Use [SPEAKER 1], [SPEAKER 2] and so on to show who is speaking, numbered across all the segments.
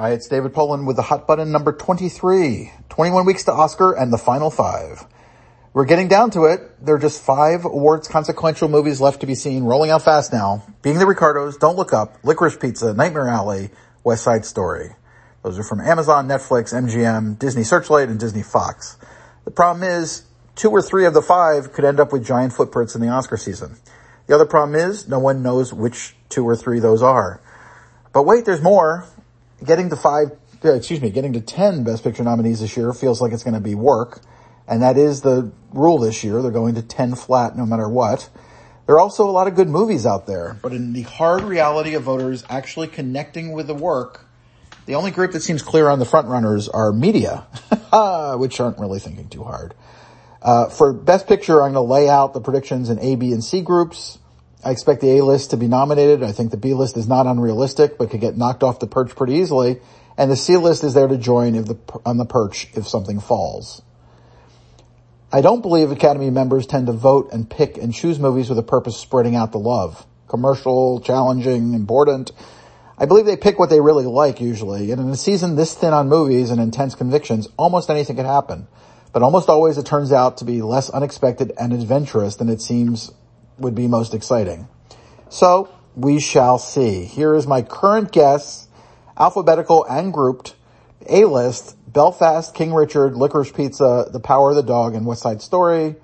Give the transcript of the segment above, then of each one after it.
[SPEAKER 1] Hi, it's David Poland with the hot button number 23. 21 weeks to Oscar and the final five. We're getting down to it. There are just five awards consequential movies left to be seen, rolling out fast now. Being the Ricardos, Don't Look Up, Licorice Pizza, Nightmare Alley, West Side Story. Those are from Amazon, Netflix, MGM, Disney Searchlight, and Disney Fox. The problem is, two or three of the five could end up with giant footprints in the Oscar season. The other problem is, no one knows which two or three those are. But wait, there's more. Getting to five, excuse me, getting to ten Best Picture nominees this year feels like it's going to be work. And that is the rule this year. They're going to 10 flat no matter what. There are also a lot of good movies out there, but in the hard reality of voters actually connecting with the work, the only group that seems clear on the front runners are media, which aren't really thinking too hard. Uh, for Best Picture, I'm going to lay out the predictions in A, B, and C groups. I expect the A list to be nominated. I think the B list is not unrealistic, but could get knocked off the perch pretty easily. And the C list is there to join if the, on the perch if something falls. I don't believe Academy members tend to vote and pick and choose movies with a purpose of spreading out the love. Commercial, challenging, important. I believe they pick what they really like usually, and in a season this thin on movies and intense convictions, almost anything can happen. But almost always it turns out to be less unexpected and adventurous than it seems would be most exciting. So, we shall see. Here is my current guess, alphabetical and grouped, A-list, Belfast, King Richard, Licorice Pizza, The Power of the Dog, and West Side Story.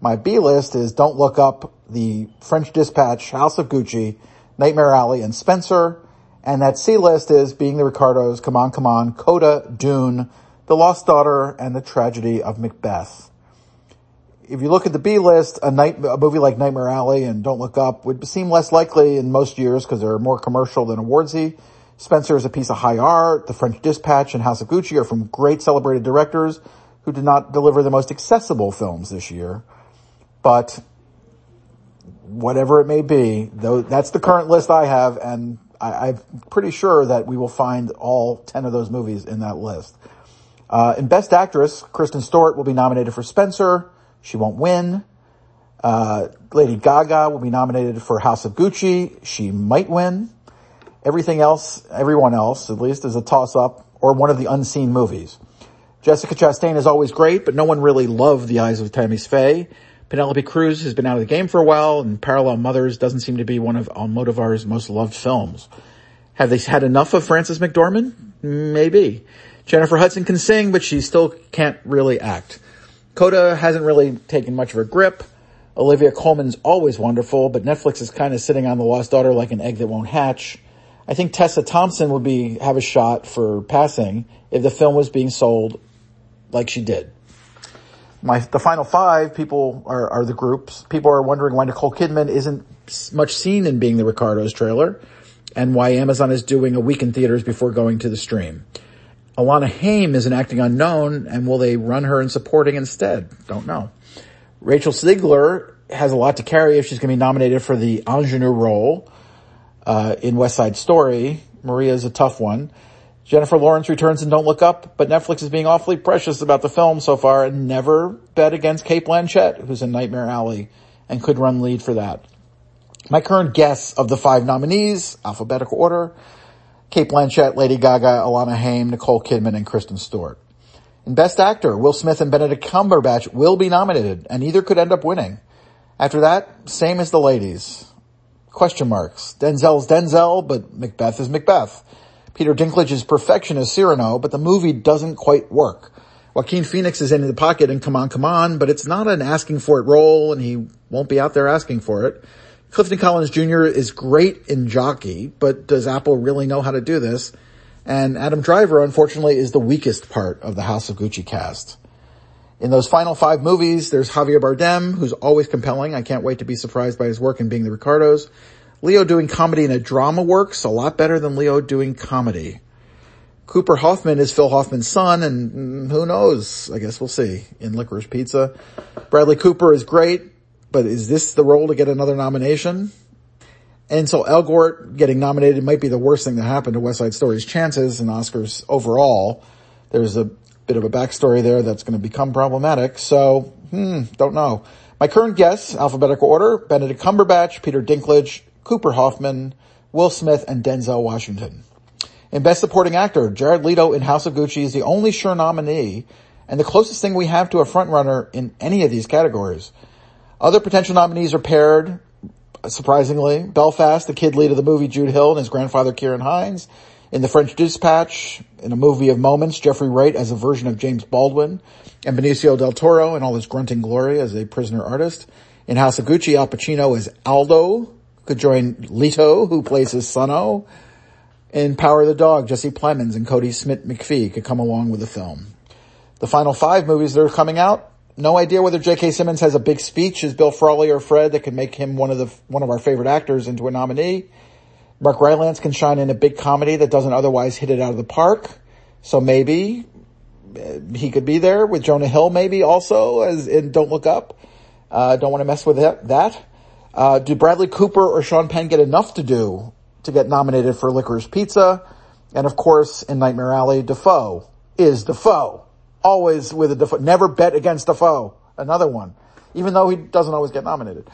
[SPEAKER 1] My B list is Don't Look Up, The French Dispatch, House of Gucci, Nightmare Alley, and Spencer. And that C list is Being the Ricardos, Come On, Come On, Coda, Dune, The Lost Daughter, and The Tragedy of Macbeth. If you look at the B list, a, night, a movie like Nightmare Alley and Don't Look Up would seem less likely in most years because they're more commercial than awardsy. Spencer is a piece of high art. The French Dispatch and House of Gucci are from great celebrated directors who did not deliver the most accessible films this year. But whatever it may be, though that's the current list I have, and I, am pretty sure that we will find all 10 of those movies in that list. Uh, in Best Actress, Kristen Stewart will be nominated for Spencer. She won't win. Uh, Lady Gaga will be nominated for House of Gucci. She might win. Everything else, everyone else, at least, is a toss-up or one of the unseen movies. Jessica Chastain is always great, but no one really loved The Eyes of Tammy Faye. Penelope Cruz has been out of the game for a while, and Parallel Mothers doesn't seem to be one of Almodovar's most loved films. Have they had enough of Frances McDormand? Maybe. Jennifer Hudson can sing, but she still can't really act. Coda hasn't really taken much of a grip. Olivia Colman's always wonderful, but Netflix is kind of sitting on The Lost Daughter like an egg that won't hatch. I think Tessa Thompson would be, have a shot for passing if the film was being sold like she did. My, the final five people are, are the groups. People are wondering why Nicole Kidman isn't much seen in being the Ricardos trailer and why Amazon is doing a week in theaters before going to the stream. Alana Haim is an acting unknown and will they run her in supporting instead? Don't know. Rachel Zegler has a lot to carry if she's going to be nominated for the ingenue role uh, in West Side Story. Maria is a tough one. Jennifer Lawrence returns in Don't Look Up, but Netflix is being awfully precious about the film so far and never bet against Cate Blanchett, who's in Nightmare Alley and could run lead for that. My current guess of the five nominees, alphabetical order, Cate Blanchett, Lady Gaga, Alana Haim, Nicole Kidman, and Kristen Stewart. In Best Actor, Will Smith and Benedict Cumberbatch will be nominated, and either could end up winning. After that, same as the ladies. Question marks. Denzel's Denzel, but Macbeth is Macbeth. Peter Dinklage is perfection as Cyrano, but the movie doesn't quite work. Joaquin Phoenix is in the pocket and come on, come on, but it's not an asking for it role and he won't be out there asking for it. Clifton Collins Jr. is great in Jockey, but does Apple really know how to do this? And Adam Driver, unfortunately, is the weakest part of the House of Gucci cast. In those final five movies, there's Javier Bardem, who's always compelling. I can't wait to be surprised by his work in Being the Ricardos. Leo doing comedy in a drama works a lot better than Leo doing comedy. Cooper Hoffman is Phil Hoffman's son, and mm, who knows? I guess we'll see in Licorice Pizza. Bradley Cooper is great, but is this the role to get another nomination? Ansel Elgort getting nominated might be the worst thing that happened to West Side Story's chances and Oscars overall. There's a bit of a backstory there that's going to become problematic. So, hmm, don't know. My current guess, alphabetical order, Benedict Cumberbatch, Peter Dinklage, Cooper Hoffman, Will Smith, and Denzel Washington. In Best Supporting Actor, Jared Leto in House of Gucci is the only sure nominee and the closest thing we have to a frontrunner in any of these categories. Other potential nominees are paired, surprisingly, Belfast, the kid lead of the movie Jude Hill and his grandfather Ciarán Hinds. in The French Dispatch, in a movie of moments, Jeffrey Wright as a version of James Baldwin, and Benicio del Toro in all his grunting glory as a prisoner artist. In House of Gucci, Al Pacino as Aldo, could join Leto, who plays his son In Power of the Dog, Jesse Plemons and Kodi Smit-McPhee could come along with the film. The final five movies that are coming out, no idea whether J.K. Simmons has a big speech as Bill Frawley or Fred that could make him one of the, one of our favorite actors into a nominee. Mark Rylance can shine in a big comedy that doesn't otherwise hit it out of the park. So maybe uh, he could be there with Jonah Hill maybe also as in Don't Look Up. Uh, don't want to mess with that. Uh, do Bradley Cooper or Sean Penn get enough to do to get nominated for Licorice Pizza? And of course, in Nightmare Alley, Dafoe is Dafoe. Always with a Dafoe. Never bet against Dafoe. Another one. Even though he doesn't always get nominated.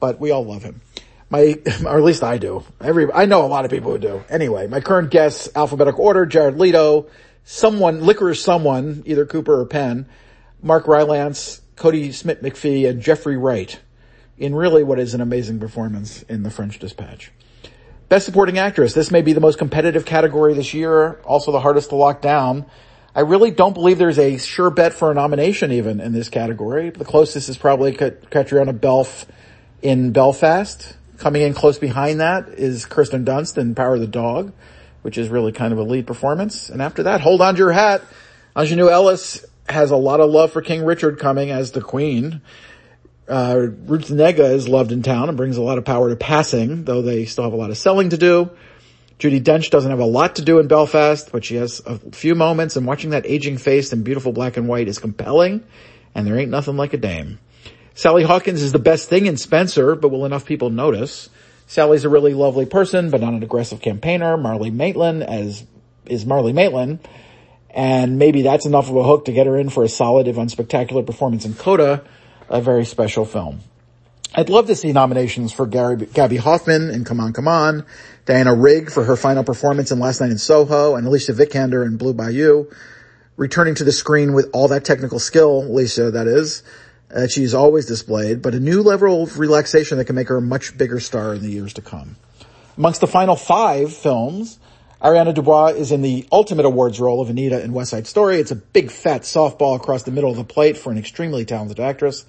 [SPEAKER 1] But we all love him. My, or at least I do. Every, I know a lot of people who do. Anyway, my current guests, alphabetical order, Jared Leto, someone, licorice someone, either Cooper or Penn, Mark Rylance, Kodi Smit-McPhee, and Jeffrey Wright in really what is an amazing performance in The French Dispatch. Best Supporting Actress. This may be the most competitive category this year, also the hardest to lock down. I really don't believe there's a sure bet for a nomination even in this category. The closest is probably Caitríona Balfe in Belfast. Coming in close behind that is Kirsten Dunst in Power of the Dog, which is really kind of a lead performance. And after that, hold on to your hat. Aunjanue Ellis has a lot of love for King Richard coming as the queen. Uh, Ruth Negga is loved in town and brings a lot of power to passing, though they still have a lot of selling to do. Judi Dench doesn't have a lot to do in Belfast, but she has a few moments and watching that aging face in beautiful black and white is compelling and there ain't nothing like a dame. Sally Hawkins is the best thing in Spencer, but will enough people notice? Sally's a really lovely person, but not an aggressive campaigner. Marlee Matlin as is Marlee Matlin. And maybe that's enough of a hook to get her in for a solid if unspectacular performance in Coda, a very special film. I'd love to see nominations for Gary, Gaby Hoffmann in Come On, Come On, Diana Rigg for her final performance in Last Night in Soho, and Alicia Vikander in Blue Bayou, returning to the screen with all that technical skill, Alicia that is, that she's always displayed, but a new level of relaxation that can make her a much bigger star in the years to come. Amongst the final five films, Ariana DeBose is in the ultimate awards role of Anita in West Side Story. It's a big fat softball across the middle of the plate for an extremely talented actress.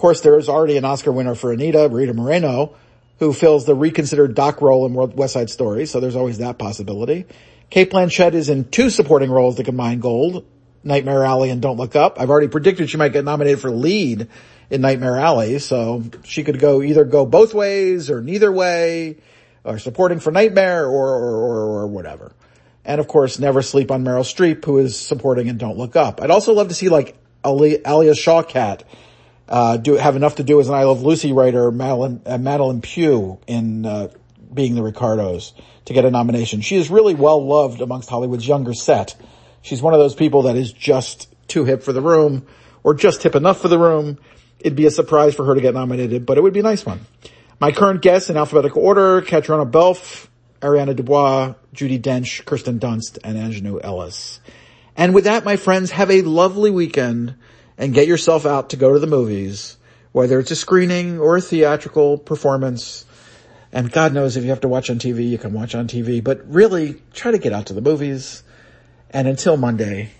[SPEAKER 1] Of course, there is already an Oscar winner for Anita, Rita Moreno, who fills the reconsidered Doc role in West Side Story, so there's always that possibility. Cate Blanchett is in two supporting roles that combine gold, Nightmare Alley and Don't Look Up. I've already predicted she might get nominated for lead in Nightmare Alley, so she could go either go both ways or neither way or supporting for Nightmare or, or, or, or whatever. And of course, never sleep on Meryl Streep, who is supporting and Don't Look Up. I'd also love to see like Ali, Alia uh, do, have enough to do as an I Love Lucy writer, Madelyn, uh, Madelyn Pugh in, uh, being the Ricardos to get a nomination. She is really well loved amongst Hollywood's younger set. She's one of those people that is just too hip for the room or just hip enough for the room. It'd be a surprise for her to get nominated, but it would be a nice one. My current guests in alphabetical order, Caitríona Balfe, Ariana DeBose, Judi Dench, Kirsten Dunst, and Aunjanue Ellis. And with that, my friends, have a lovely weekend and get yourself out to go to the movies, whether it's a screening or a theatrical performance. And God knows if you have to watch on TV, you can watch on TV, but really try to get out to the movies. And until Monday,